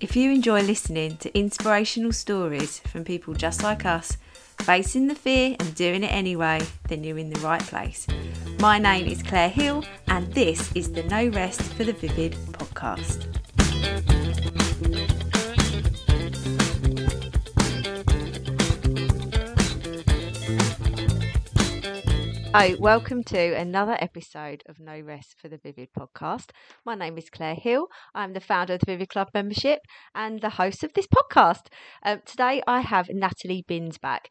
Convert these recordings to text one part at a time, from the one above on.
If you enjoy listening to inspirational stories from people just like us, facing the fear and doing it anyway, then you're in the right place. My name is Claire Hill, and this is the No Rest for the Vivid podcast. Hi, welcome to another episode of No Rest for the Vivid podcast. My name is Claire Hill. I'm the founder of the Vivid Club membership and the host of this podcast. Um, today I have Natalie Binns back.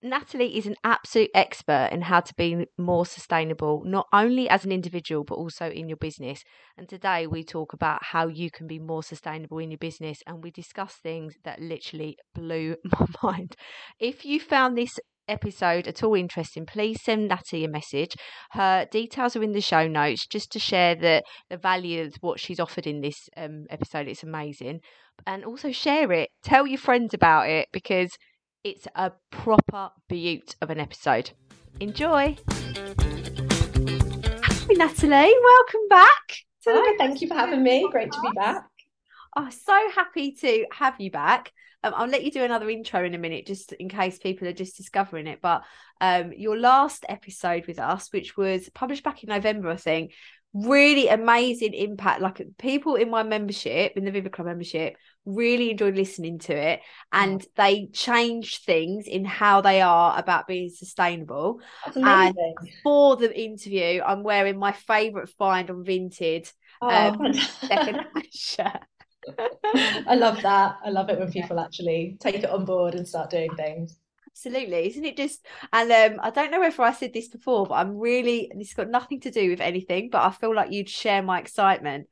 Natalie is an absolute expert in how to be more sustainable, not only as an individual, but also in your business. And today we talk about how you can be more sustainable in your business. And we discuss things that literally blew my mind. If you found this episode at all interesting, please send Natalie a message. Her details are in the show notes just to share the, the value of what she's offered in this um, episode. It's amazing. And also share it. Tell your friends about it because it's a proper beaut of an episode. Enjoy. Hi, Natalie. Welcome back. Hi, thank you for having me. Great to be back. Oh, so happy to have you back. Um, I'll let you do another intro in a minute, just in case people are just discovering it. But um, your last episode with us, which was published back in November, I think, really amazing impact. Like people in my membership, in the Vivid Club membership, really enjoyed listening to it, and they changed things in how they are about being sustainable. And for the interview, I'm wearing my favourite find on Vinted. Oh, um, second shirt. I love that. I love it when people actually take it on board and start doing things. Absolutely, isn't it just? And um, I don't know if I said this before, but I'm really. This has got nothing to do with anything, but I feel like you'd share my excitement.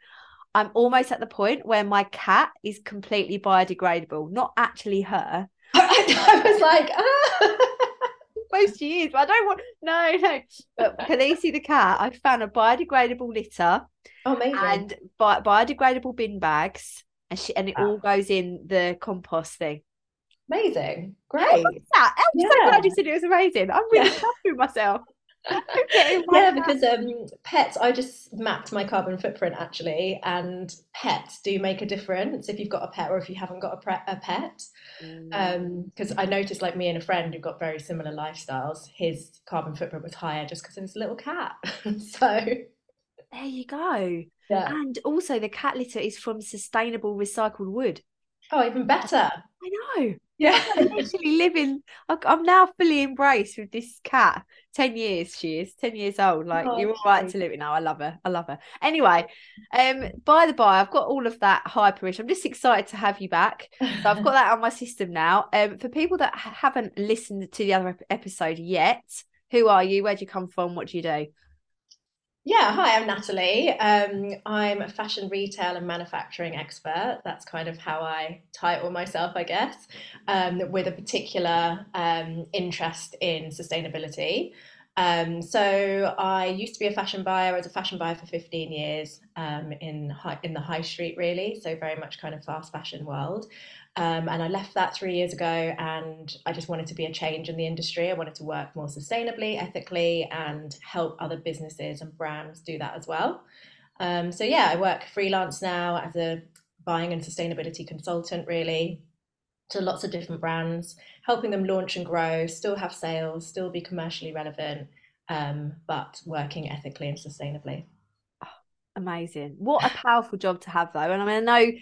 I'm almost at the point where my cat is completely biodegradable. Not actually her. I, was like, ah. Most she is, but I don't want. No, no. But Khaleesi the cat, I found a biodegradable litter. Oh, amazing. And bi- biodegradable bin bags and she and it all goes in the compost thing. Amazing, great. that? I'm yeah. so glad you said it was amazing. I'm really happy with myself. yeah, because um, pets, I just mapped my carbon footprint actually, and pets do make a difference if you've got a pet or if you haven't got a, pre- a pet. Because mm. um, I noticed, like me and a friend who got very similar lifestyles, his carbon footprint was higher just because of his little cat. so there you go. Yeah. And also, the cat litter is from sustainable recycled wood. Oh, even better. I know. Yeah. I'm literally living, I'm now fully embraced with this cat. 10 years she is, 10 years old. Like, oh, you're all right to live it now. I love her. I love her. Anyway, um, by the by, I've got all of that hyperish. I'm just excited to have you back. So I've got that on my system now. Um, for people that haven't listened to the other episode yet, who are you? Where do you come from? What do you do? Yeah, hi, I'm Natalie. Um, I'm a fashion retail and manufacturing expert. That's kind of how I title myself, I guess, um, with a particular um, interest in sustainability. Um, so I used to be a fashion buyer. I was a fashion buyer for 15 years um, in high, in the high street, really. So very much kind of fast fashion world. Um, and I left that three years ago, and I just wanted to be a change in the industry. I wanted to work more sustainably, ethically, and help other businesses and brands do that as well. Um, so yeah, I work freelance now as a buying and sustainability consultant, really, to lots of different brands, helping them launch and grow, still have sales, still be commercially relevant, um, but working ethically and sustainably. Oh, amazing! What a powerful job to have, though. And I mean, I know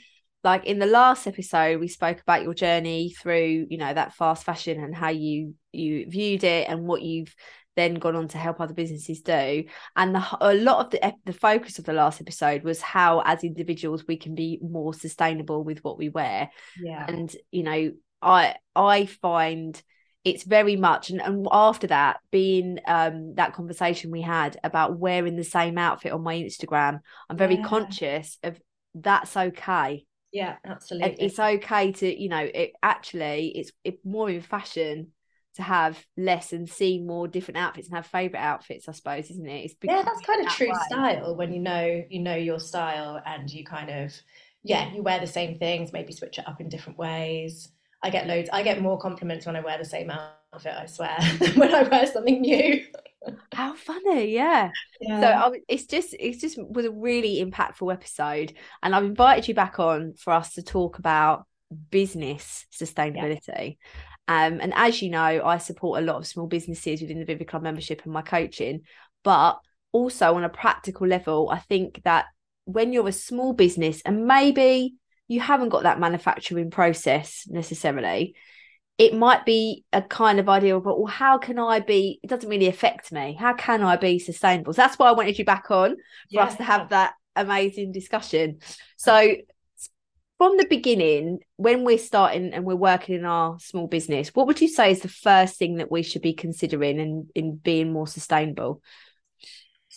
like in the last episode we spoke about your journey through you know that fast fashion and how you you viewed it and what you've then gone on to help other businesses do. And the, a lot of the the focus of the last episode was how as individuals we can be more sustainable with what we wear. Yeah. And you know i i find it's very much and, and after that being um that conversation we had about wearing the same outfit on my instagram i'm very yeah. conscious of that's okay yeah absolutely. it's okay to you know it actually it's it more in fashion to have less and see more different outfits and have favorite outfits i suppose isn't it? It's yeah that's kind of true way. style when you know you know your style and you kind of yeah you wear the same things maybe switch it up in different ways. I get loads i get more compliments when i wear the same outfit i swear than when i wear something new How funny, yeah. Yeah. So I, it's just it's just was a really impactful episode, and I've invited you back on for us to talk about business sustainability. Um, and as you know, I support a lot of small businesses within the Vivid Club membership and my coaching, but also on a practical level, I think that when you're a small business and maybe you haven't got that manufacturing process necessarily, it might be a kind of idea but well how can i be it doesn't really affect me. How can i be sustainable? So that's why i wanted you back on for Yeah. us to have that amazing discussion. So from the beginning when we're starting and we're working in our small business what would you say is the first thing that we should be considering in in being more sustainable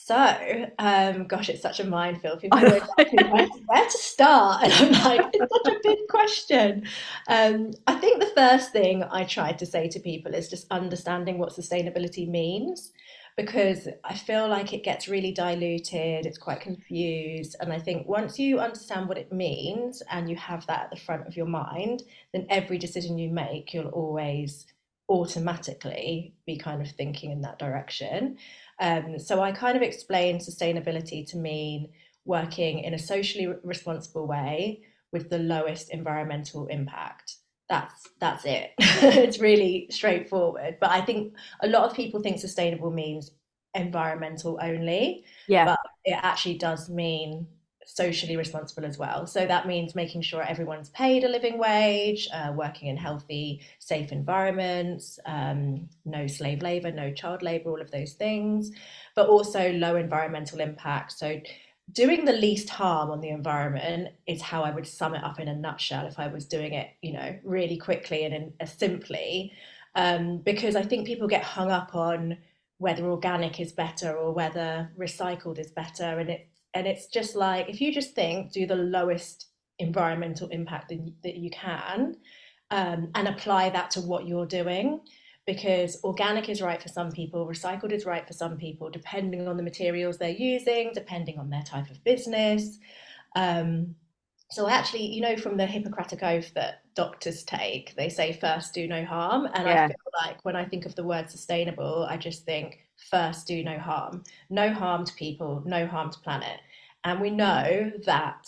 So, um, gosh, it's such a minefield. People I always know. ask me where, where to start, and I'm like, it's such a big question. Um, I think the first thing I try to say to people is just understanding what sustainability means, because I feel like it gets really diluted, it's quite confused, and I think once you understand what it means and you have that at the front of your mind, then every decision you make, you'll always automatically be kind of thinking in that direction. Um, so I kind of explain sustainability to mean working in a socially responsible way with the lowest environmental impact. That's that's it. it's really straightforward. But I think a lot of people think sustainable means environmental only, yeah but it actually does mean socially responsible as well. So that means making sure everyone's paid a living wage, uh, working in healthy, safe environments, um, no slave labor, no child labor, all of those things, but also low environmental impact. So doing the least harm on the environment is how I would sum it up in a nutshell if I was doing it, you know, really quickly and in, uh, simply. Um, because I think people get hung up on whether organic is better or whether recycled is better, and it and it's just like if you just think do the lowest environmental impact that you, that you can um, and apply that to what you're doing because organic is right for some people recycled is right for some people depending on the materials they're using depending on their type of business um, so actually you know from the hippocratic oath that doctors take they say first do no harm and Yeah. i feel like when i think of the word sustainable i just think first do no harm. No harm to people no harm to planet. And we know that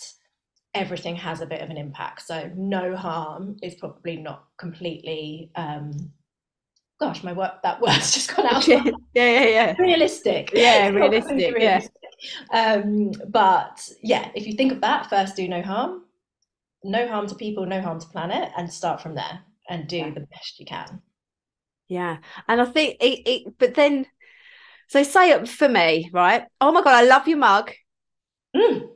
everything has a bit of an impact. So no harm is probably not completely um gosh my work that word's just gone out yeah yeah yeah realistic. Yeah, not realistic, yeah. um but yeah if you think of that first do no harm. No harm to people no harm to planet and start from there and do Yeah. the best you can. Yeah. And I think it, it but then so say it for me, right? Oh my god, I love your mug. Mm.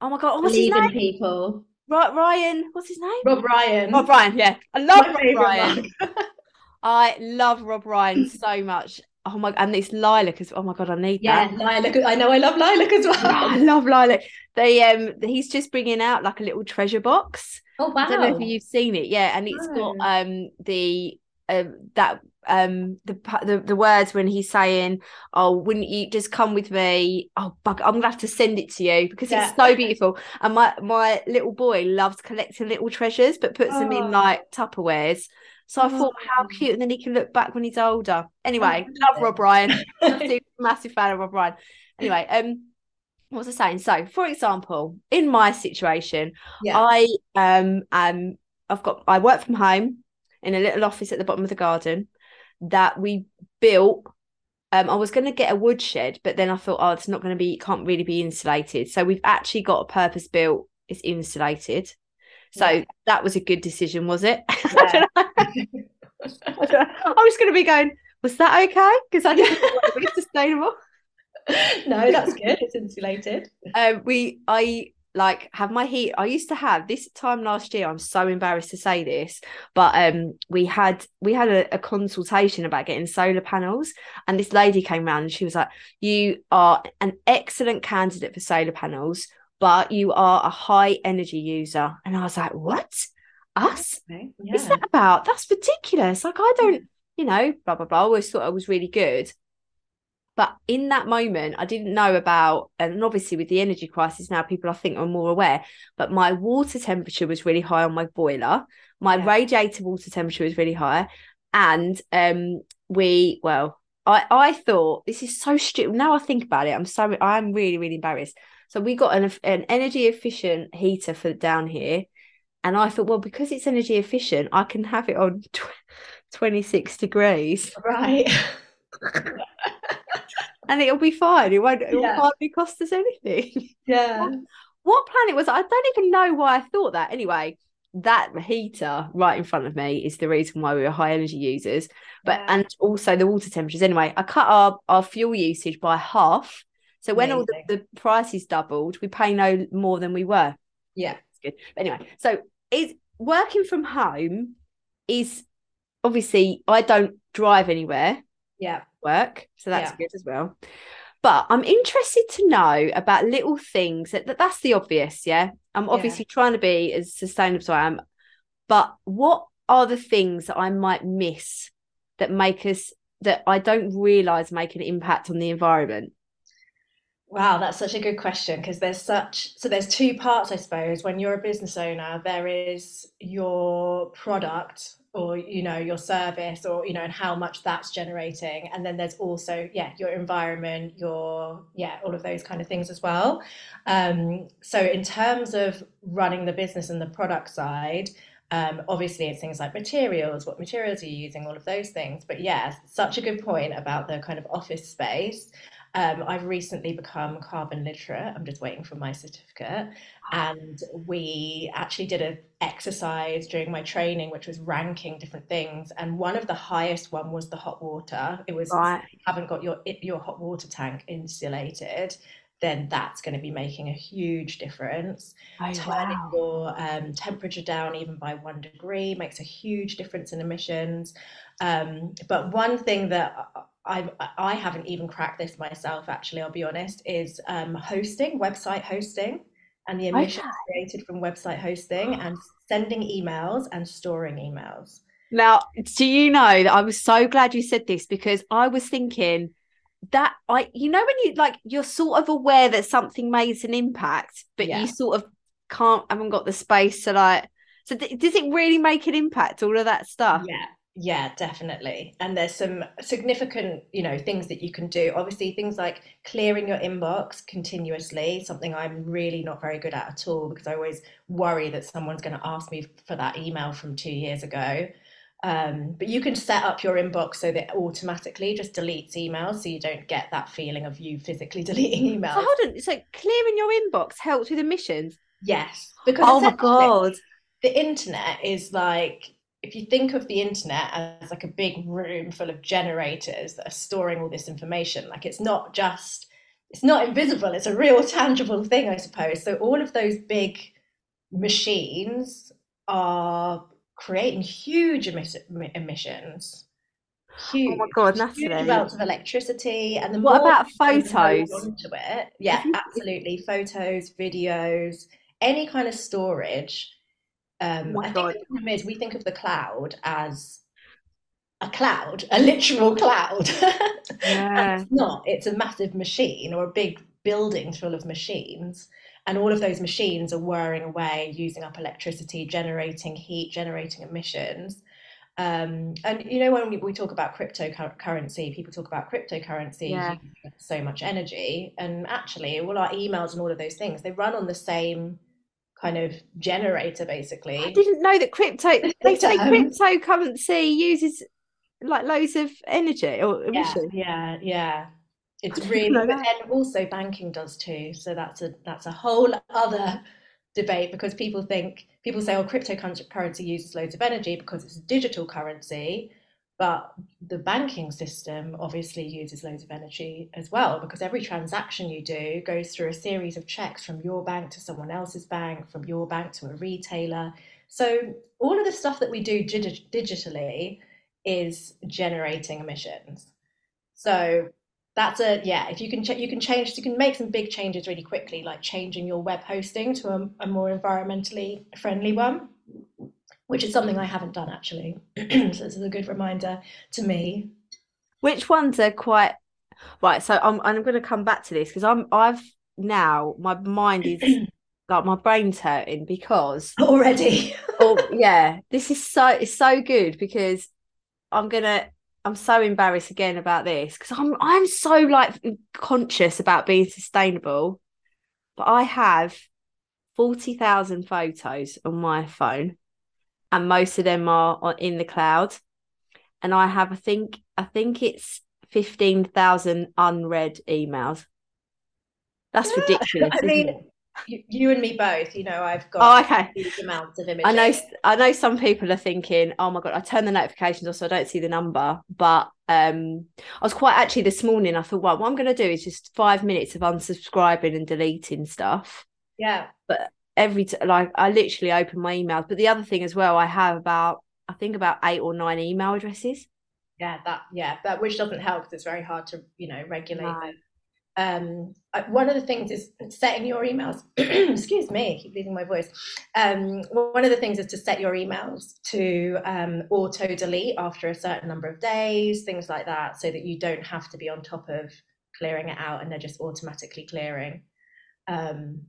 Oh my god, what's his Believe in name? people Right, Ryan. What's his name? Rob Ryan Rob Ryan, yeah. I love my Rob Ryan. I love Rob Ryan so much. Oh my god, and it's lilac as oh my god, I need that. yeah that. lilac I know I love lilac as well. I love lilac. They um he's just bringing out like a little treasure box. oh wow! I don't know if you've seen it, yeah, and it's got um the um that um the the the words when he's saying, "Oh, wouldn't you just come with me?" Oh, bug, I'm gonna have to send it to you because Yeah. it's so beautiful. And my my little boy loves collecting little treasures, but puts them in Oh. like Tupperwares. So I thought, how Oh. cute, and then he can look back when he's older. Anyway, love love. Rob Ryan. massive, massive fan of Rob Ryan. Anyway, um, what was I saying? So, for example, in my situation, yeah I um um I've got I work from home in a little office at the bottom of the garden that we built. Um, I was going to get a woodshed, but then I thought, oh, it's not going to be, can't really be insulated. So we've actually got a purpose built. It's insulated. So Yeah. that was a good decision, was it? I Yeah. don't. I don't know. I was going to be going, was that okay? Because I didn't to be sustainable. no that's good it's insulated um we i like have my heat i used to have this time last year i'm so embarrassed to say this but um we had we had a, a consultation about getting solar panels and this lady came around and she was like you are an excellent candidate for solar panels but you are a high energy user. And i was like what? Us? Okay yeah. that about? That's ridiculous. Like i don't you know blah blah blah I always thought i was really good but in that moment i didn't know about and obviously with the energy crisis now people i think are more aware but my water temperature was really high on my boiler my Yeah. radiator water temperature was really high and um we well I I thought this is so stupid. Now I think about it, I'm so I'm really really embarrassed. So we got an an energy efficient heater for down here, and I thought, well, because it's energy efficient, I can have it on tw- 26 degrees, Right. and it'll be fine. It won't. It will Yeah. hardly cost us anything. Yeah. what planet was it? I don't even know why I thought that. Anyway, that heater right in front of me is the reason why we were high energy users. But Yeah. and also the water temperatures. Anyway, I cut our, our fuel usage by half. So when all the, the prices doubled, we pay no more than we were. Yeah. It's good. But anyway, so is working from home is obviously I don't drive anywhere Yeah. Work, so that's Yeah. good as well. But I'm interested to know about little things that, that that's the obvious, yeah. I'm Yeah. obviously trying to be as sustainable as I am, but what are the things that I might miss that make us that I don't realize make an impact on the environment? Wow, that's such a good question because there's such so there's two parts, I suppose. When you're a business owner, there is your product or you know your service or you know and how much that's generating. And then there's also yeah your environment your yeah all of those kind of things as well. Um, so in terms of running the business and the product side um, obviously it's things like materials what materials are you using all of those things. But yeah such a good point about the kind of office space um, I've recently become carbon literate. I'm just waiting for my certificate. And we actually did an exercise during my training, which was ranking different things. And one of the highest one was the hot water. It was Right. you haven't got your your hot water tank insulated, then that's going to be making a huge difference. Oh, Turning wow. your um, temperature down even by one degree makes a huge difference in emissions. Um, but one thing that I, I haven't even cracked this myself, actually, I'll be honest, is um, hosting, website hosting, and the emissions Okay. created from website hosting and sending emails and storing emails. Now, do you know that I was so glad you said this because I was thinking that I, you know, when you like, you're sort of aware that something makes an impact, but Yeah. you sort of can't, haven't got the space to like. So, th- does it really make an impact? All of that stuff. Yeah, yeah, definitely. And there's some significant, you know, things that you can do. Obviously, things like clearing your inbox continuously, something I'm really not very good at at all because I always worry that someone's going to ask me for that email from two years ago. Um, but you can set up your inbox so that automatically just deletes emails so you don't get that feeling of you physically deleting So emails. hold on. So clearing your inbox helps with emissions. Yes, because Oh my god. the internet is like if you think of the internet as like a big room full of generators that are storing all this information like it's not just it's not invisible it's a real tangible thing i suppose so all of those big machines are creating huge emis- emissions Oh huge my god, huge amounts of electricity and the What more about photos? onto it yeah absolutely photos videos any kind of storage um, my I think God. the problem is we think of the cloud as a cloud, a literal cloud. Yeah. It's not. It's a massive machine or a big building full of machines. And all of those machines are whirring away, using up electricity, generating heat, generating emissions. Um, and you know, when we, we talk about cryptocurrency, people talk about cryptocurrency Yeah. so much energy. And actually, all our emails and all of those things, they run on the same kind of generator, basically. I didn't know that crypto. They say cryptocurrency uses like loads of energy or Yeah, yeah, yeah. It's really, know but then also banking does too. So that's a that's a whole other debate because people think people say, oh, cryptocurrency uses loads of energy because it's a digital currency, but the banking system obviously uses loads of energy as well because every transaction you do goes through a series of checks from your bank to someone else's bank, from your bank to a retailer. So all of the stuff that we do digi- digitally is generating emissions. So that's a yeah. If you can ch- you can change you can make some big changes really quickly, like changing your web hosting to a, a more environmentally friendly one, which is something I haven't done actually. so this is a good reminder to me. Which ones are quite right? So I'm I'm going to come back to this because I'm I've now my mind is like my brain's hurting because Already, oh yeah, this is so it's so good because I'm gonna I'm so embarrassed again about this because I'm I'm so like conscious about being sustainable, but I have forty thousand photos on my phone, and most of them are in the cloud, and I have I think I think it's fifteen thousand unread emails. That's ridiculous. I mean, you, you, and me both. You know, I've got oh, okay. huge amounts of images. I know. I know some people are thinking, "Oh my god, I turn the notifications off so I don't see the number." But um, I was quite actually this morning. I thought, well, what I'm going to do is just five minutes of unsubscribing and deleting stuff. Yeah. But every t- like, I literally open my emails. But the other thing as well, I have about I think about eight or nine email addresses. Yeah, that yeah, that which doesn't help because it's very hard to you know regulate um, one of the things is setting your emails. excuse me, I keep losing my voice. Um, one of the things is to set your emails to um, auto delete after a certain number of days, things like that, so that you don't have to be on top of clearing it out and they're just automatically clearing. Um,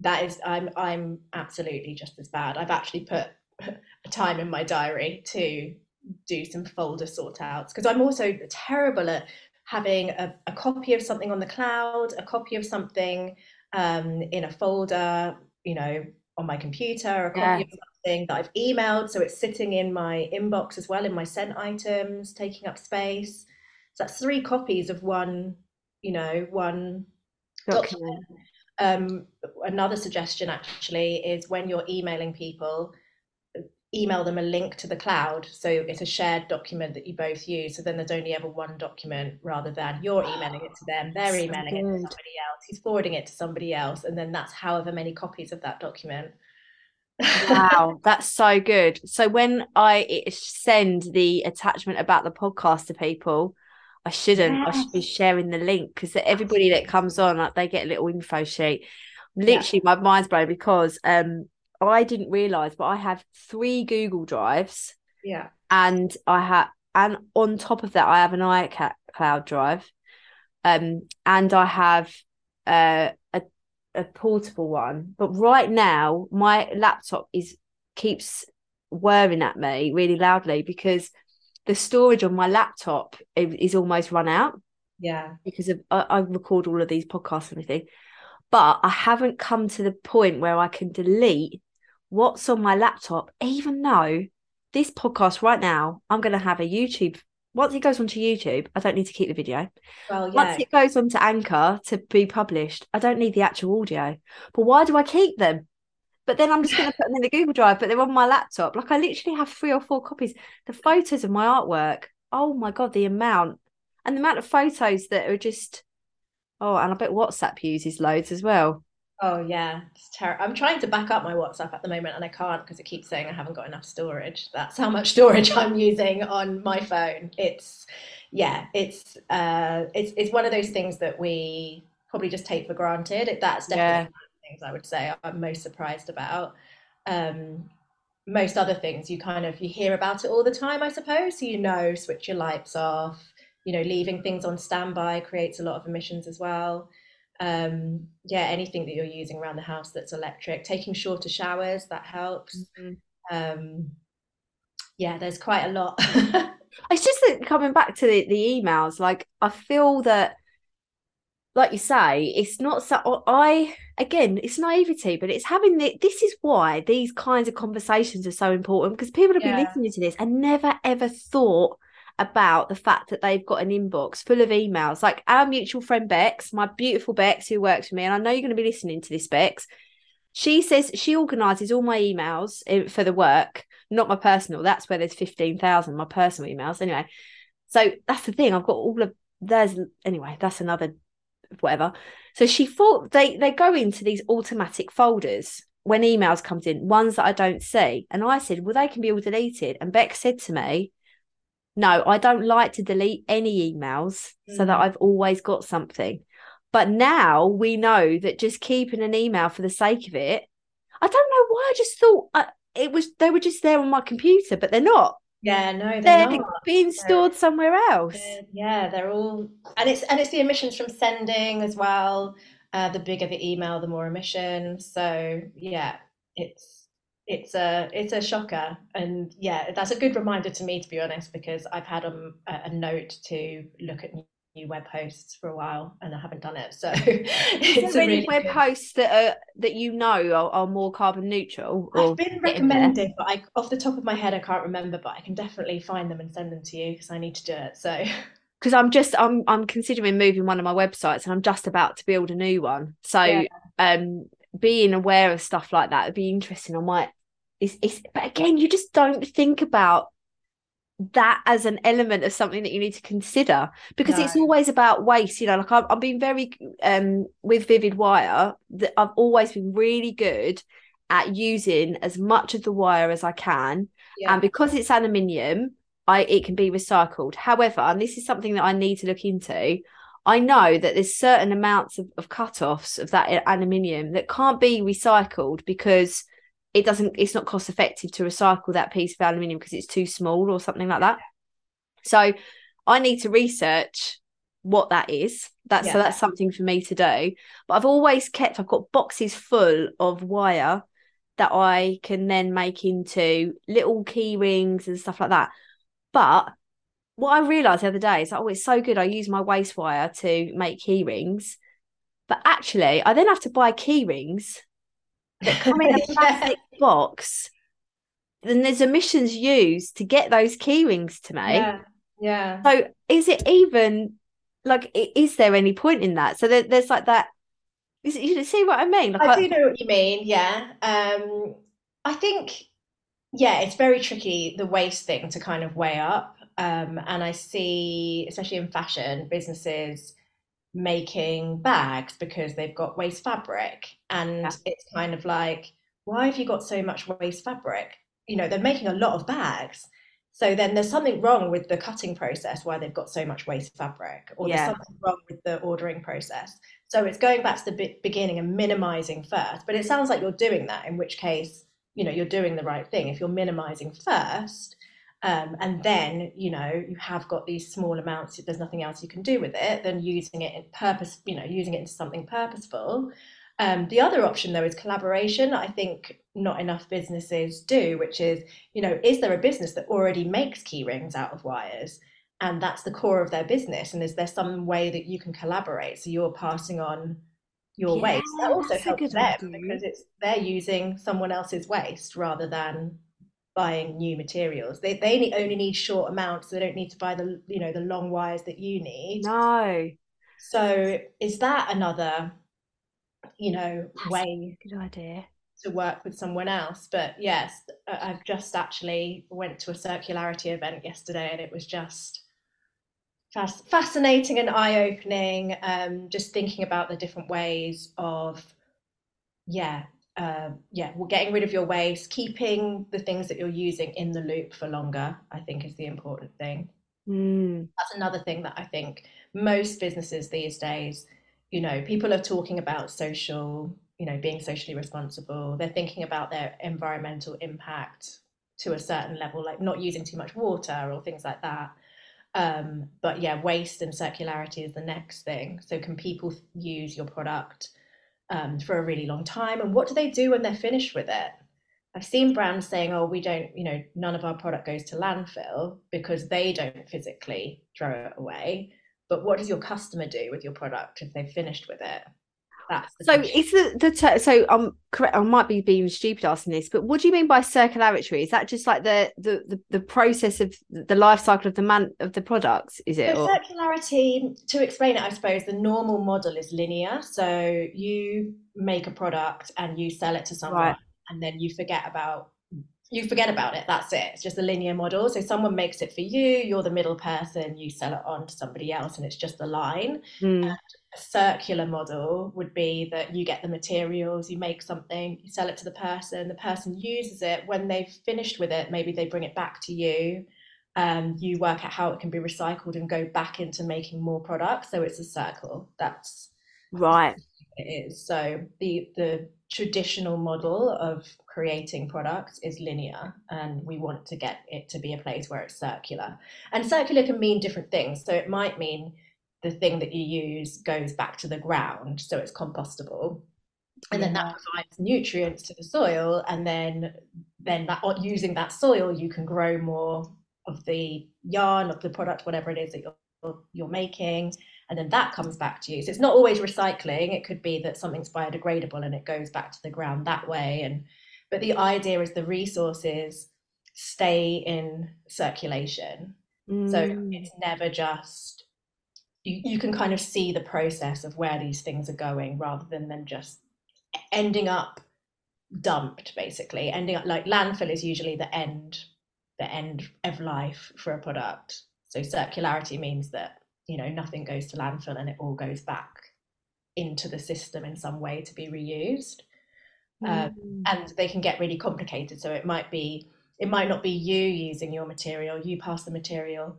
that is, I'm I'm absolutely just as bad. I've actually put a time in my diary to do some folder sort outs because I'm also terrible at having a, a, copy of something on the cloud, a copy of something um, in a folder, you know, on my computer, a copy yeah. of something that I've emailed. So it's sitting in my inbox as well, in my sent items, taking up space. So that's three copies of one, you know, one document. document. Um, another suggestion actually is when you're emailing people, email them a link to the cloud. So it's a shared document that you both use. So then there's only ever one document rather than you're emailing it to them, they're so emailing good. it to somebody else, he's forwarding it to somebody else. And then that's however many copies of that document. wow, that's so good. So when I send the attachment about the podcast to people, I shouldn't. Yes. I should be sharing the link because everybody that comes on, like they get a little info sheet. Literally, yeah. my mind's blown because um I didn't realize, but I have three Google Drives. Yeah. And I have, and on top of that, I have an iCloud drive. Um, and I have uh, a a portable one. But right now, my laptop is keeps whirring at me really loudly because the storage on my laptop is almost run out. Yeah. Because of I, I record all of these podcasts and everything but I haven't come to the point where I can delete what's on my laptop, even though this podcast right now, I'm going to have a YouTube. Once it goes onto YouTube, I don't need to keep the video. Well, yeah. Once it goes onto Anchor to be published, I don't need the actual audio. But why do I keep them? But then I'm just going to put them in the Google Drive, but they're on my laptop. Like I literally have three or four copies. The photos of my artwork. Oh my God, the amount. And the amount of photos that are just, oh, and I bet WhatsApp uses loads as well. Oh yeah, it's terrible. I'm trying to back up my WhatsApp at the moment and I can't because it keeps saying I haven't got enough storage. That's how much storage I'm using on my phone. It's yeah, it's uh it's it's one of those things that we probably just take for granted. It, that's definitely yeah. things I would say I'm most surprised about. Um most other things you kind of you hear about it all the time, I suppose. So you know, switch your lights off, you know, leaving things on standby creates a lot of emissions as well um, yeah, anything that you're using around the house that's electric, taking shorter showers, that helps. Mm-hmm. Um, yeah, there's quite a lot. it's just that coming back to the, the emails, like I feel that, like you say, it's not so. I again, it's naivety, but it's having the. This is why these kinds of conversations are so important because people have yeah. been listening to this and never ever thought about the fact that they've got an inbox full of emails. Like our mutual friend Bex, my beautiful Bex, who works for me, and I know you're going to be listening to this, Bex. She says she organises all my emails eh, for the work, not my personal. That's where there's 15,000, my personal emails. Anyway, so that's the thing. I've got all of, there's, anyway, that's another whatever. So she thought they, they go into these automatic folders when emails comes in, ones that I don't see. And I said, well, they can be all deleted. And Beck said to me, no, I don't like to delete any emails mm. so that mm. I've always got something. But now we know that just keeping an email for the sake of it, I don't know why. I just thought uh, it was they were just there on my computer, but they're not. Yeah, no, they're, they're being stored they're, somewhere else. They're, yeah, they're all, and it's and it's the emissions from sending as well. Uh, the bigger the email, the more emissions. So yeah, it's it's a it's a shocker. And yeah that's a good reminder to me to be honest because i've had um, a, a note to look at new web hosts for a while and i haven't done it. So it's there any really web good... hosts that are that you know are, are more carbon neutral i've been recommended but i off the top of my head i can't remember but i can definitely find them and send them to you because i need to do it so. Because i'm just i'm i'm considering moving one of my websites and i'm just about to build a new one. So yeah. um being aware of stuff like that would be interesting. I might it's, it's but again you just don't think about that as an element of something that you need to consider because no. it's always about waste you know like I've, I've been very um with vivid wire that I've always been really good at using as much of the wire as I can yeah. and because it's aluminium I it can be recycled however and this is something that I need to look into I know that there's certain amounts of, of cut-offs of that aluminium that can't be recycled because it doesn't it's not cost effective to recycle that piece of aluminium because it's too small or something like that. So i need to research what that is. That's yeah. so that's something for me to do. But i've always kept i've got boxes full of wire that i can then make into little key rings and stuff like that. But what i realized the other day is oh it's so good i use my waste wire to make key rings. But actually i then have to buy key rings that come in a plastic yeah. box. Then there's emissions used to get those key rings to me yeah yeah. So is it even like is there any point in that? So there, there's like that you see what i mean? Like i do know what you mean yeah. Um i think yeah it's very tricky the waste thing to kind of weigh up um and i see especially in fashion businesses making bags because they've got waste fabric. And yeah. it's kind of like why have you got so much waste fabric? You know they're making a lot of bags. So then there's something wrong with the cutting process why they've got so much waste fabric or yeah. there's something wrong with the ordering process. So it's going back to the beginning and minimizing first but it sounds like you're doing that in which case you know you're doing the right thing. If you're minimizing first um, and then you know you have got these small amounts if there's nothing else you can do with it then using it in purpose you know using it into something purposeful. Um, the other option though is collaboration. I think not enough businesses do which is you know is there a business that already makes key rings out of wires? And that's the core of their business and is there some way that you can collaborate? So you're passing on your yeah, waste. That also helps them idea. because it's they're using someone else's waste rather than buying new materials. They they only need short amounts. They don't need to buy the you know the long wires that you need. No. So is that another you know That's way good idea to work with someone else? But yes, I've just actually went to a circularity event yesterday, and it was just fascinating and eye opening. Um, just thinking about the different ways of yeah uh, yeah, well, getting rid of your waste, keeping the things that you're using in the loop for longer, I think is the important thing. Mm. That's another thing that I think most businesses these days, you know, people are talking about social, you know, being socially responsible. They're thinking about their environmental impact to a certain level, like not using too much water or things like that. Um, but yeah, waste and circularity is the next thing. So, can people use your product? Um, for a really long time. And what do they do when they're finished with it? I've seen brands saying, oh, we don't, you know, none of our product goes to landfill because they don't physically throw it away. But what does your customer do with your product if they've finished with it? That's so it's the, the ter- so I'm correct. I might be being stupid asking this, but what do you mean by circularity? Is that just like the the the, the process of the life cycle of the man of the products? Is it so circularity? To explain it, I suppose the normal model is linear. So you make a product and you sell it to someone, right. and then you forget about you forget about it. That's it. It's just a linear model. So someone makes it for you, you're the middle person, you sell it on to somebody else, and it's just a line. Mm. a circular model would be that you get the materials, you make something, you sell it to the person, the person uses it. When they've finished with it, maybe they bring it back to you. Um, you work out how it can be recycled and go back into making more products. So it's a circle. That's right. It is. So the the traditional model of creating products is linear and we want to get it to be a place where it's circular and circular can mean different things so it might mean the thing that you use goes back to the ground so it's compostable and yeah. then that provides nutrients to the soil and then then that using that soil you can grow more of the yarn of the product whatever it is that you're you're making and then that comes back to you so it's not always recycling it could be that something's biodegradable and it goes back to the ground that way and but the idea is the resources stay in circulation mm. so it's never just you, you can kind of see the process of where these things are going rather than them just ending up dumped basically. Ending up like landfill is usually the end the end of life for a product. So circularity means that you know nothing goes to landfill and it all goes back into the system in some way to be reused. Mm. um, and they can get really complicated. So it might be it might not be you using your material you pass the material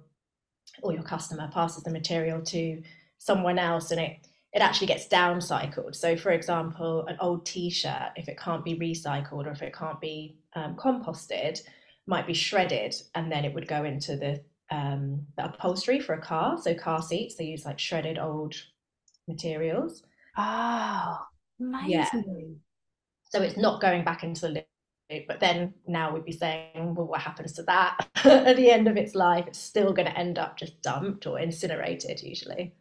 or your customer passes the material to someone else and it it actually gets downcycled. So, for example, an old T-shirt, if it can't be recycled or if it can't be um, composted, might be shredded, and then it would go into the, um, the upholstery for a car. So, car seats they use like shredded old materials. Oh, amazing! Yeah. So it's not going back into the. But then now we'd be saying, well, what happens to that at the end of its life? It's still going to end up just dumped or incinerated, usually.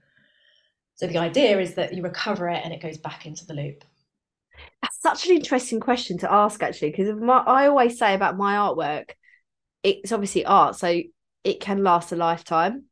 So the idea is that you recover it and it goes back into the loop. That's such an interesting question to ask, actually, because I always say about my artwork, it's obviously art, so it can last a lifetime.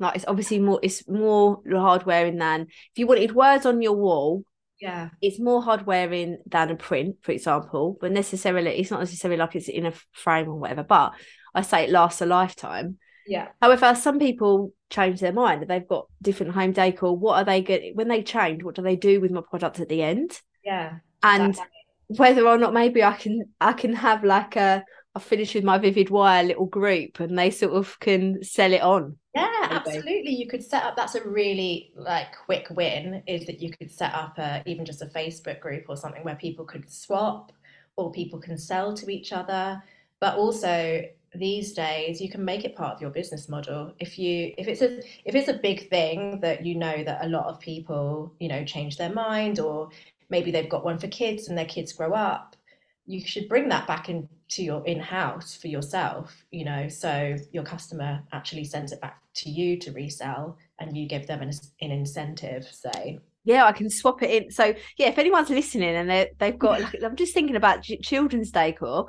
Like it's obviously more, it's more hard wearing than if you wanted words on your wall. Yeah, it's more hard wearing than a print, for example. But necessarily, it's not necessarily like it's in a frame or whatever. But I say it lasts a lifetime. Yeah. However, some people change their mind. They've got different home decor. What are they getting when they change? What do they do with my product at the end? Yeah. And exactly. whether or not maybe I can I can have like a I finish with my Vivid Wire little group and they sort of can sell it on. Yeah, absolutely. You could set up. That's a really like quick win. Is that you could set up a even just a Facebook group or something where people could swap or people can sell to each other. But also these days you can make it part of your business model if you if it's a if it's a big thing that you know that a lot of people you know change their mind or maybe they've got one for kids and their kids grow up you should bring that back into your in-house for yourself you know so your customer actually sends it back to you to resell and you give them an, an incentive say yeah i can swap it in so yeah if anyone's listening and they, they've got like, i'm just thinking about children's decor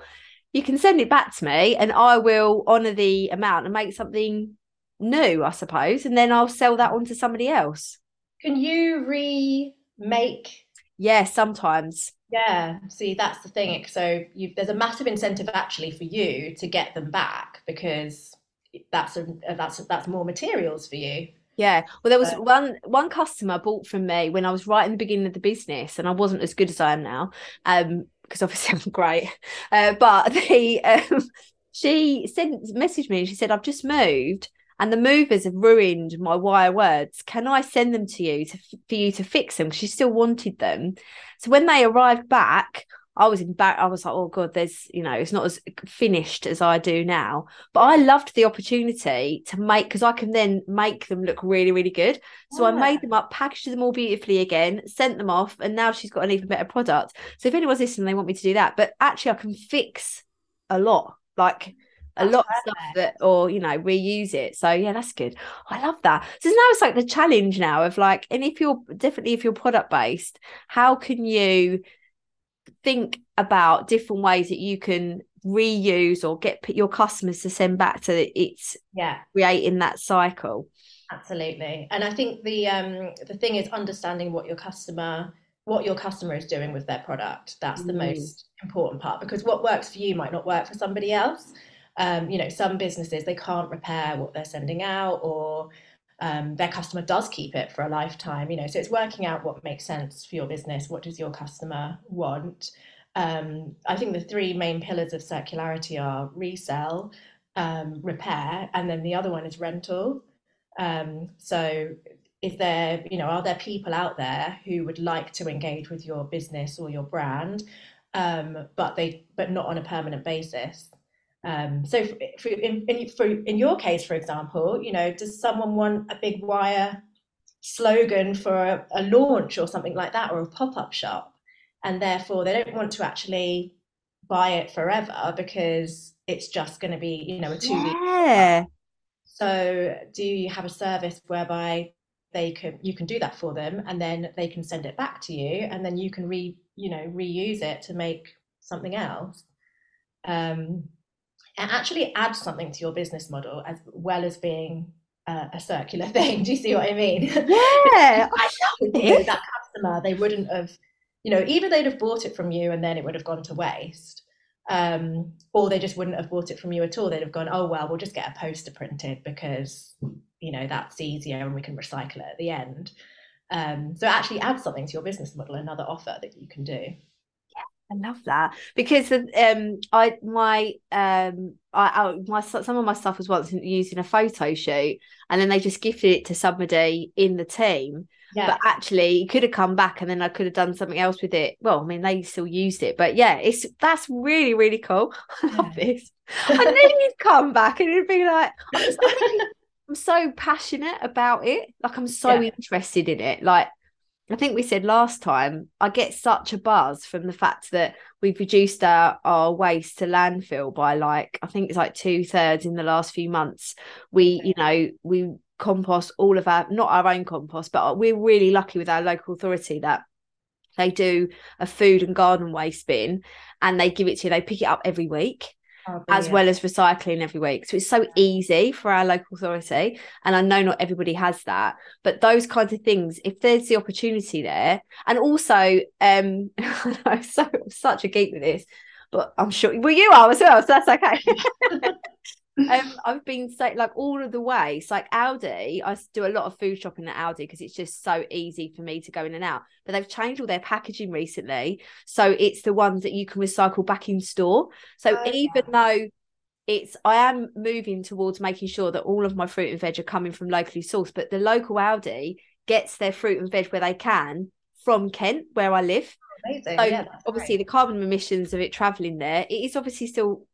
you can send it back to me and I will honour the amount and make something new, I suppose, and then I'll sell that on to somebody else. Can you remake? Yeah, sometimes. Yeah, see, that's the thing. So there's a massive incentive actually for you to get them back because that's a that's that's more materials for you. Yeah. Well, there was one one customer bought from me when I was right in the beginning of the business, and I wasn't as good as I am now. Um, because obviously I'm great. Uh, but the um, she sent messaged me and she said, I've just moved and the movers have ruined my wire words. Can I send them to you to, for you to fix them? Because she still wanted them. So when they arrived back, I was in back. I was like, oh god, there's you know, it's not as finished as I do now. But I loved the opportunity to make because I can then make them look really, really good. So yeah. I made ah. them up, packaged them all beautifully again, sent them off, and now she's got an even better product. So if anyone's listening, they want me to do that. But actually, I can fix a lot, like a lot of stuff that, or you know, reuse it. So yeah, that's good. I love that. So now it's like the challenge now of like, and if you're definitely if you're product based, how can you think about different ways that you can reuse or get your customers to send back to it's yeah creating that cycle absolutely and i think the um the thing is understanding what your customer what your customer is doing with their product that's the mm. most important part because what works for you might not work for somebody else um, you know some businesses they can't repair what they're sending out or um, their customer does keep it for a lifetime you know so it's working out what makes sense for your business what does your customer want. Um, i think the three main pillars of circularity are resell um, repair and then the other one is rental. Um, so is there you know are there people out there who would like to engage with your business or your brand um, but they but not on a permanent basis um, so for, for, in, in, for, in your case, for example, you know, does someone want a big wire slogan for a, a launch or something like that, or a pop-up shop? and therefore they don't want to actually buy it forever because it's just going to be you know a two week Yeah. so do you have a service whereby they can you can do that for them and then they can send it back to you and then you can re you know reuse it to make something else um, and actually add something to your business model as well as being uh, a circular thing do you see what i mean Yeah. I know, this. that customer they wouldn't have you know either they'd have bought it from you and then it would have gone to waste um, or they just wouldn't have bought it from you at all they'd have gone oh well we'll just get a poster printed because you know that's easier and we can recycle it at the end um, so actually add something to your business model another offer that you can do I love that. Because um I my um I, I my some of my stuff was once used in a photo shoot and then they just gifted it to somebody in the team. Yeah. But actually it could have come back and then I could have done something else with it. Well I mean they still used it but yeah it's that's really really cool. I love Yeah. this. I knew you'd come back and it'd be like I'm so, I'm so passionate about it. Like I'm so Yeah. interested in it. Like I think we said last time, I get such a buzz from the fact that we've reduced our, our waste to landfill by like, I think it's like two thirds in the last few months. We, you know, we compost all of our, not our own compost, but we're really lucky with our local authority that they do a food and garden waste bin and they give it to you, they pick it up every week Oh, as well as recycling every week. So it's so easy for our local authority. And I know not everybody has that, but those kinds of things, if there's the opportunity there, and also, um, I'm so I'm such a geek with this, but I'm sure well you are as well, so that's okay. um, I've been like all of the ways, like Aldi. I do a lot of food shopping at Aldi because it's just so easy for me to go in and out. But they've changed all their packaging recently, so it's the ones that you can recycle back in store. So Oh, even though it's I am moving towards making sure that all of my fruit and veg are coming from locally sourced, but the local Aldi gets their fruit and veg where they can from Kent, where I live. Amazing. So yeah, obviously great. the carbon emissions of it traveling there, it is obviously still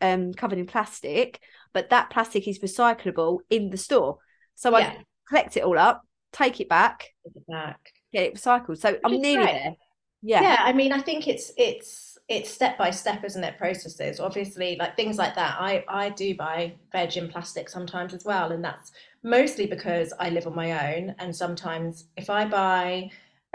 um, covered in plastic, but that plastic is recyclable in the store. So Yeah. I collect it all up, take it back, it back. get it recycled. So I'm is nearly great. there. Yeah. yeah i mean i think it's it's it's step by step isn't it processes obviously like things like that i i do buy veg in plastic sometimes as well and that's mostly because i live on my own and sometimes if i buy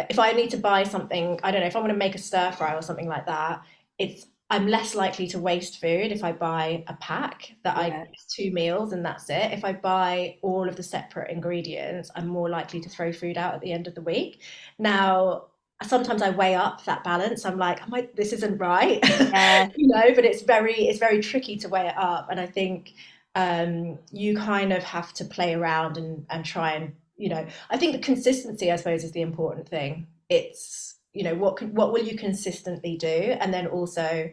if i need to buy something i don't know if i want to make a stir fry or something like that it's i'm less likely to waste food if i buy a pack that Yeah. i two meals and that's it if i buy all of the separate ingredients i'm more likely to throw food out at the end of the week now sometimes I weigh up that balance. I'm like, am I, this isn't right, Yeah. you know, but it's very, it's very tricky to weigh it up. And I think um, you kind of have to play around and, and try and, you know, I think the consistency, I suppose, is the important thing. It's, you know, what can, what will you consistently do? And then also,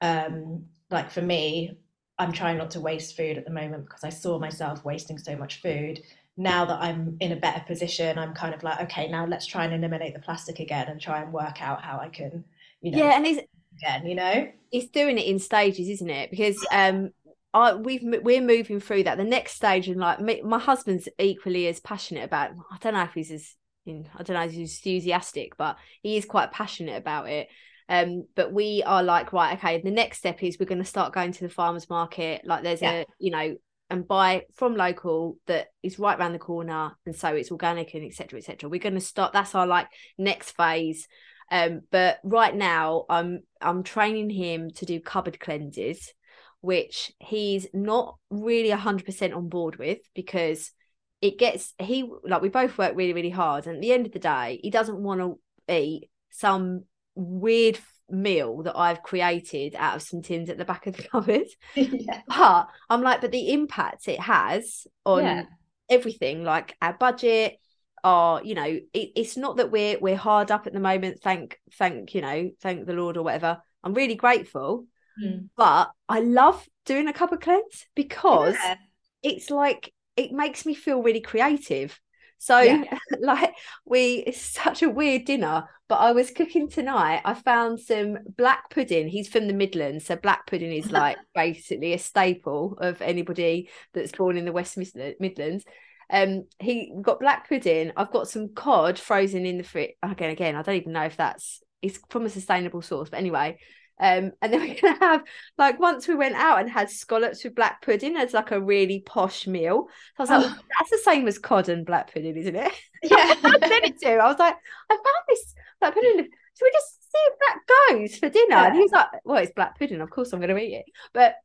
um, like for me, I'm trying not to waste food at the moment because I saw myself wasting so much food now that I'm in a better position, I'm kind of like, okay, now let's try and eliminate the plastic again and try and work out how I can, you know, Yeah, and it's again, you know? it's doing it in stages, isn't it? Because um, I we've we're moving through that. The next stage, and like me, my husband's equally as passionate about. I don't know if he's as in, I don't know he's enthusiastic, but he is quite passionate about it. Um, but we are like, right, okay. The next step is we're going to start going to the farmers market. Like, there's Yeah. a you know, and buy from local that is right around the corner, and so it's organic and etc. etc. We're going to start. That's our like next phase. Um, but right now I'm I'm training him to do cupboard cleanses, which he's not really hundred percent on board with because it gets he like we both work really really hard, and at the end of the day, he doesn't want to eat some weird meal that I've created out of some tins at the back of the cupboard. yeah. But I'm like, but the impact it has on Yeah. everything, like our budget, our, you know, it, it's not that we're we're hard up at the moment. Thank, thank, you know, thank the Lord or whatever. I'm really grateful, Mm. but I love doing a cup of cleanse because Yeah. it's like it makes me feel really creative. So Yeah. like we it's such a weird dinner, but I was cooking tonight. I found some black pudding. He's from the Midlands, so black pudding is like basically a staple of anybody that's born in the West Midlands. Um, he got black pudding. I've got some cod frozen in the fridge. Again, again, I don't even know if that's it's from a sustainable source. But anyway, um, and then we're gonna have like once we went out and had scallops with black pudding as like a really posh meal. So I was like, well, that's the same as cod and black pudding, isn't it? Yeah. I said it to him. I was like, I found this black pudding. Should we just see if that goes for dinner? And he was like, Well, it's black pudding. Of course, I'm going to eat it. But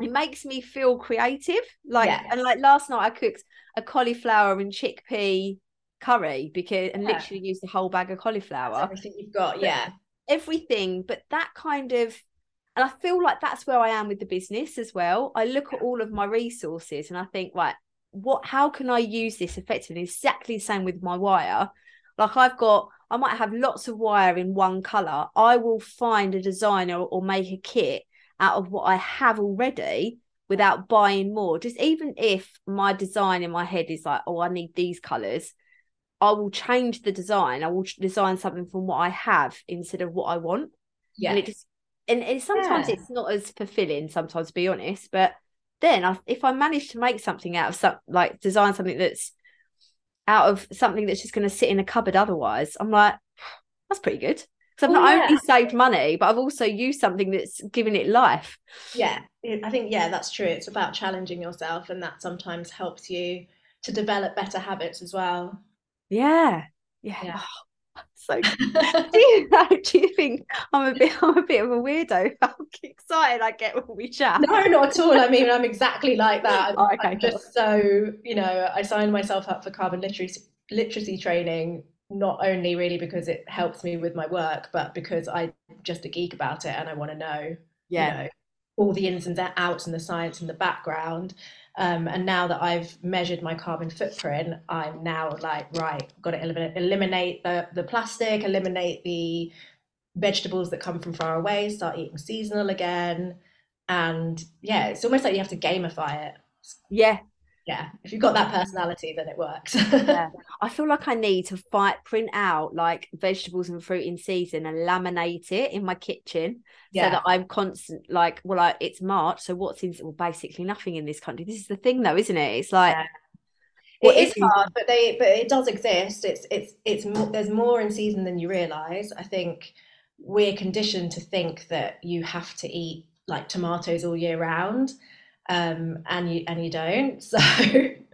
it makes me feel creative. Like, Yes. and like last night, I cooked a cauliflower and chickpea curry because and Yeah. literally used a whole bag of That's cauliflower everything you've got. Yeah. Everything but that kind of and i feel like that's where i am with the business as well. I look at all of my resources and i think right what how can i use this effectively? Exactly the same with my wire. Like i've got i might have lots of wire in one color. I will find a designer or make a kit out of what i have already without buying more. Just even if my design in my head is like oh i need these colors I will change the design. I will design something from what I have instead of what I want. Yeah. And it just and, and sometimes Yeah. it's not as fulfilling. Sometimes, to be honest, but then I, if I manage to make something out of some like design something that's out of something that's just going to sit in a cupboard, otherwise, I'm like, that's pretty good. Because I've Oh, not yeah. only saved money, but I've also used something that's given it life. Yeah, I think yeah, that's true. It's about challenging yourself, and that sometimes helps you to develop better habits as well. Yeah, yeah. Yeah. Oh, so do you do you think I'm a bit I'm a bit of a weirdo? How excited I get when we chat. No, not at all. I mean, I'm exactly like that. Oh, okay, I'm cool. just so, you know, I signed myself up for carbon literacy literacy training not only really because it helps me with my work, but because I'm just a geek about it and I want to know, Yeah. you know, all the ins and outs and the science and the background. Um, and now that I've measured my carbon footprint, I'm now like, right, got to eliminate, eliminate the, the plastic, eliminate the vegetables that come from far away, start eating seasonal again. And yeah, it's almost like you have to gamify it. Yeah. Yeah, if you've got that personality, then it works. Yeah. I feel like I need to fight print out like vegetables and fruit in season and laminate it in my kitchen so that I'm constant like well I, it's March so what's in well basically nothing in this country this is the thing though isn't it it's like Yeah. it is hard, but they but it does exist. It's it's it's more, there's more in season than you realize. I think we're conditioned to think that you have to eat like tomatoes all year round, um, and you and you don't. So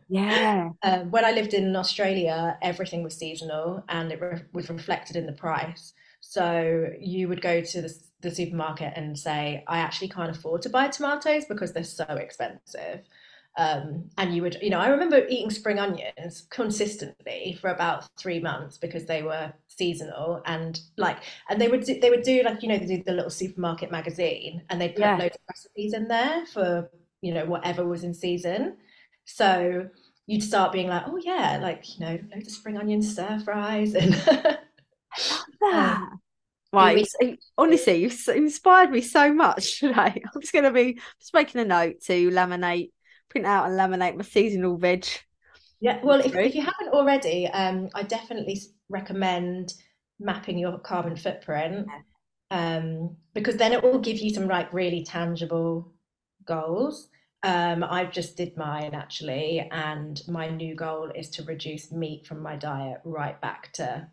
yeah um, when I lived in Australia, everything was seasonal and it re- was reflected in the price. So you would go to the, the supermarket and say, I actually can't afford to buy tomatoes because they're so expensive. Um, and you would, you know, I remember eating spring onions consistently for about three months because they were seasonal and like, and they would do, they would do like, you know, they do the little supermarket magazine and they'd put Yeah. loads of recipes in there for, you know, whatever was in season. So you'd start being like, oh yeah, like, you know, loads of spring onion stir fries and Ah. right we- honestly you've inspired me so much today. I'm just gonna be just making a note to laminate print out and laminate my seasonal veg. Yeah, well, if, if you haven't already, um, I definitely recommend mapping your carbon footprint um, because then it will give you some like really tangible goals. Um, I just did mine actually, and my new goal is to reduce meat from my diet right back to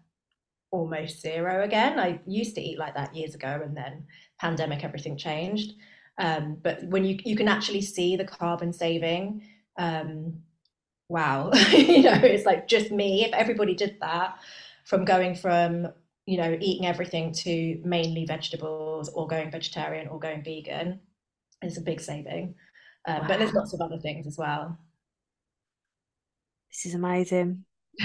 almost zero again. I used to eat like that years ago, and then pandemic, everything changed. Um, but when you you can actually see the carbon saving, um, wow, you know, it's like just me. If everybody did that, from going from you know eating everything to mainly vegetables, or going vegetarian, or going vegan, it's a big saving. Um, But there's lots of other things as well. this is amazing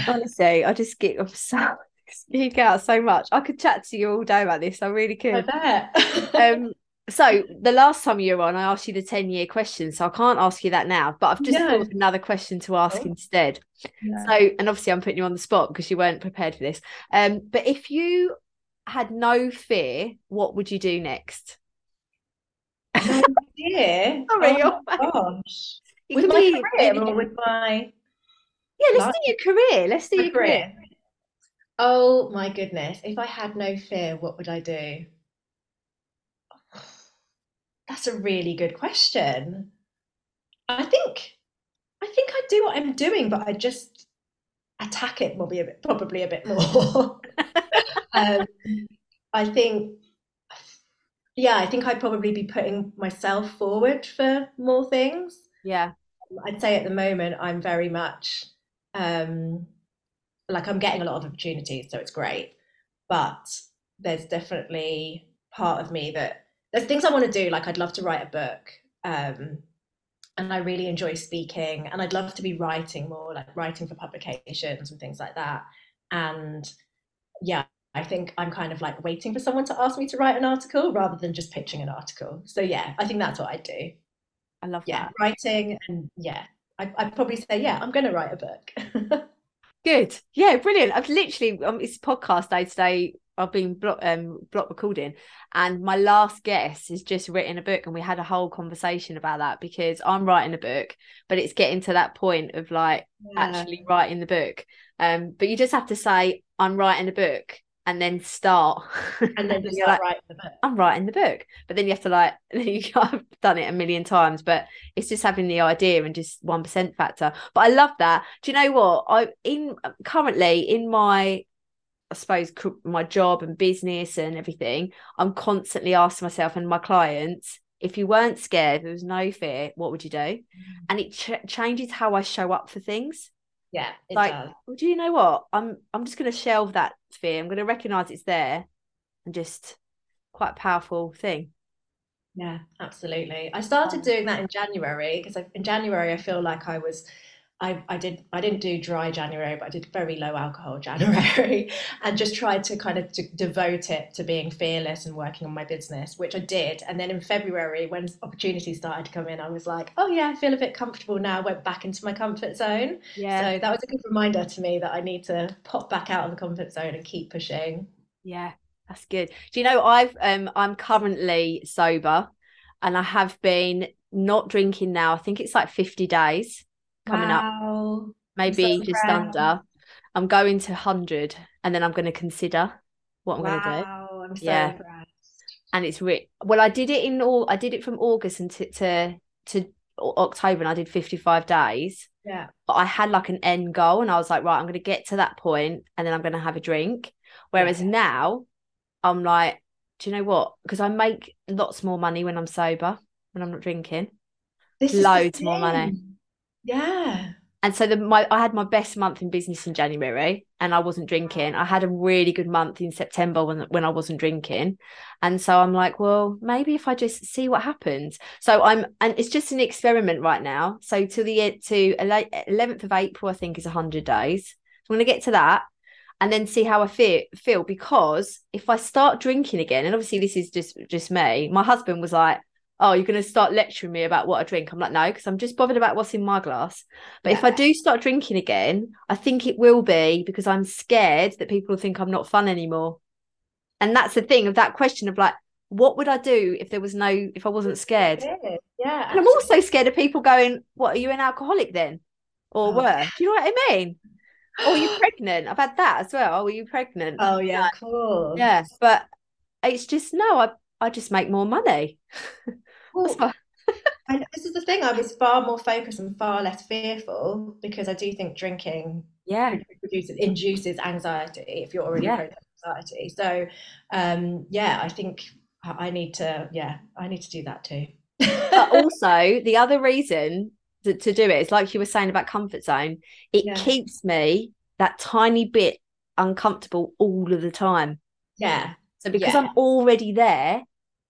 honestly I just get so geek out so much I could chat to you all day about this I really I could bet. um so the last time you were on I asked you the 10 year question so I can't ask you that now but I've just No. thought of another question to ask Oh. instead Yeah. so and obviously I'm putting you on the spot because you weren't prepared for this um but if you had no fear what would you do next No idea. Sorry, Oh my gosh. It With my be career or with my yeah let's life. do your career let's do my your career career? Oh my goodness. If I had no fear, what would I do? That's a really good question. I think I think I'd do what I'm doing, but I just attack it probably a bit probably a bit more. um, I think, yeah, I think I'd probably be putting myself forward for more things. Yeah. I'd say at the moment I'm very much um, like I'm getting a lot of opportunities, so it's great. But there's definitely part of me that there's things I want to do. Like I'd love to write a book, um, and I really enjoy speaking, and I'd love to be writing more, like writing for publications and things like that. And yeah, I think I'm kind of like waiting for someone to ask me to write an article rather than just pitching an article. So yeah, I think that's what I do. I love yeah, that. writing and yeah, I, I'd probably say yeah, I'm going to write a book. Good. Yeah, brilliant. I've literally um, it's podcast day today. I've been block um block recording, and my last guest has just written a book, and we had a whole conversation about that because I'm writing a book, but it's getting to that point of like Yeah. actually writing the book. Um, but you just have to say I'm writing a book and then start, and then just you're like, writing the book. I'm writing the book. But then you have to like, you I've done it a million times, but it's just having the idea and just one percent factor. But I love that. Do you know what? I in currently in my, I suppose my job and business and everything, I'm constantly asking myself and my clients, if you weren't scared, there was no fear, what would you do? Mm. And it ch- changes how I show up for things Yeah, it like does. well, do you know what i'm i'm just going to shelve that fear i'm going to recognize it's there and just quite a powerful thing Yeah, absolutely. I started doing that in January because in January I feel like I was I, I did I didn't do dry January, but I did very low alcohol January and just tried to kind of to devote it to being fearless and working on my business, which I did. And then in February, when opportunities started to come in, I was like, oh yeah, I feel a bit comfortable now. I Went back into my comfort zone. yeah So that was a good reminder to me that I need to pop back out of the comfort zone and keep pushing. yeah that's good do you know i've um i'm currently sober and i have been not drinking now i think it's like 50 days coming up maybe just proud. under i'm going to 100 and then i'm going to consider what i'm going to do Wow, I'm so Yeah. impressed. and it's re- well i did it in all i did it from august and to to, to october and i did 55 days Yeah. but i had like an end goal and i was like right i'm going to get to that point and then i'm going to have a drink whereas Yeah. now i'm like do you know what because i make lots more money when i'm sober when i'm not drinking This is Loads more money. Yeah. and so the my I had my best month in business in January and I wasn't drinking. I had a really good month in September when when I wasn't drinking. And so I'm like, well, maybe if I just see what happens. So I'm and it's just an experiment right now. So to the to 11th of April I think is 100 days. So I'm going to get to that and then see how I feel feel because if I start drinking again and obviously this is just just me. My husband was like Oh, you're going to start lecturing me about what I drink. I'm like, no, because I'm just bothered about what's in my glass. But if I do start drinking again, I think it will be because I'm scared that people will think I'm not fun anymore. And that's the thing of that question of like, what would I do if there was no, if I wasn't scared? Yeah. And I'm also scared of people going, what, are you an alcoholic then? Or Oh. were? Do you know what I mean? Or are you pregnant? I've had that as well. Oh, are you pregnant? Oh yeah, of course. Yeah. But it's just, no, I, I just make more money. Well, and this is the thing. I was far more focused and far less fearful because I do think drinking yeah. produces induces anxiety if you're already Yeah. anxiety. So, um, yeah, I think I I need to. Yeah, I need to do that too. but also the other reason to, to do it is like you were saying about comfort zone it Yeah. keeps me that tiny bit uncomfortable all of the time yeah, so because Yeah. i'm already there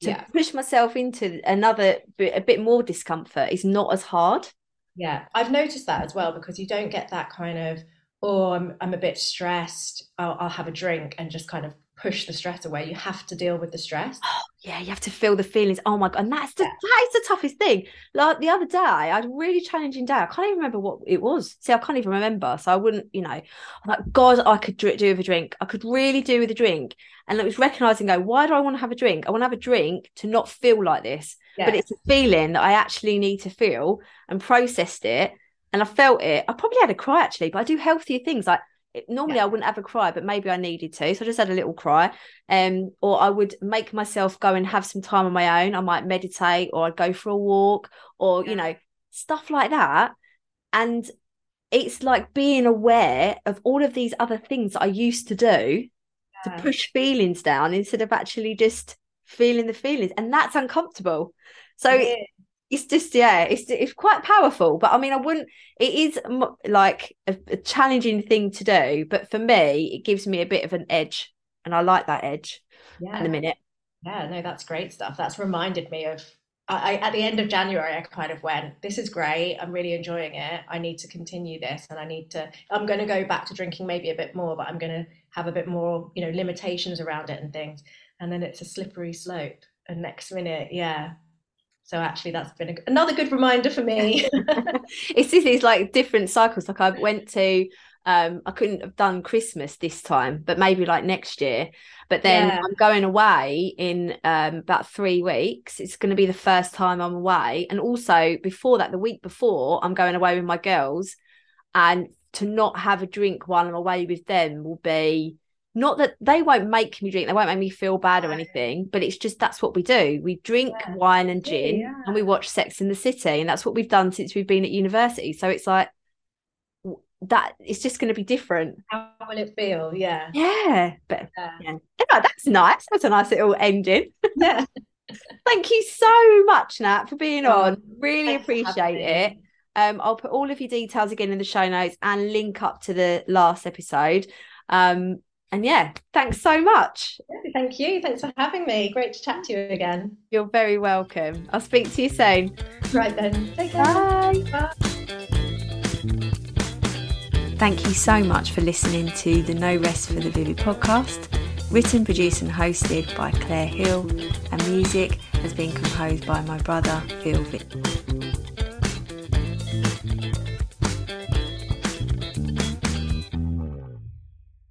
to Yeah. push myself into another a bit more discomfort is not as hard yeah. I've noticed that as well because you don't get that kind of, oh, I'm I'm a bit stressed. I'll, I'll have a drink and just kind of push the stress away. You have to deal with the stress. Oh, yeah you have to feel the feelings. Oh my god and that's the Yeah. that is the toughest thing. Like the other day i had a really challenging day. I can't even remember what it was. See i can't even remember so i wouldn't you know. I'm like god i could do, do with a drink. I could really do with a drink. And it was recognizing go why do i want to have a drink? I want to have a drink to not feel like this. But it's a feeling that i actually need to feel and processed it and i felt it. I probably had a cry actually but i do healthier things like normally Yeah. I wouldn't have a cry, but maybe I needed to. So I just had a little cry. Um, or I would make myself go and have some time on my own. I might meditate or I'd go for a walk or, Yeah. you know, stuff like that. And it's like being aware of all of these other things that I used to do to push feelings down instead of actually just feeling the feelings and that's uncomfortable so yeah. It's just yeah it's it's quite powerful but i mean i wouldn't it is like a, a challenging thing to do but for me it gives me a bit of an edge and i like that edge yeah. in a minute yeah no that's great stuff that's reminded me of I, at the end of January, I kind of went, this is great. I'm really enjoying it. I need to continue this and I need to, I'm going to go back to drinking maybe a bit more, but I'm going to have a bit more, you know, limitations around it and things. And then it's a slippery slope. And next minute, yeah. So actually, that's been a, another good reminder for me. it's this is like different cycles. Like I went to um I couldn't have done Christmas this time, but maybe like next year. But then yeah. I'm going away in um about three weeks. It's going to be the first time I'm away, and also before that, the week before, I'm going away with my girls, and to not have a drink while I'm away with them will be not that they won't make me drink they won't make me feel bad or anything but it's just that's what we do we drink yeah. wine and gin yeah. and we watch sex in the city and that's what we've done since we've been at university so it's like that it's just going to be different. How will it feel? Yeah. Yeah. But yeah. yeah. That's nice. That's a nice little ending. Yeah. Thank you so much, Nat, for being oh, on. Really appreciate it. Um, I'll put all of your details again in the show notes and link up to the last episode. Um, and yeah, thanks so much. Thank you. Thanks for having me. Great to chat to you again. You're very welcome. I'll speak to you soon. Right then. Take care. Bye. Bye. Thank you so much for listening to the No Rest for the Vivid podcast, written, produced, and hosted by Claire Hill, and music has been composed by my brother Phil Vitt.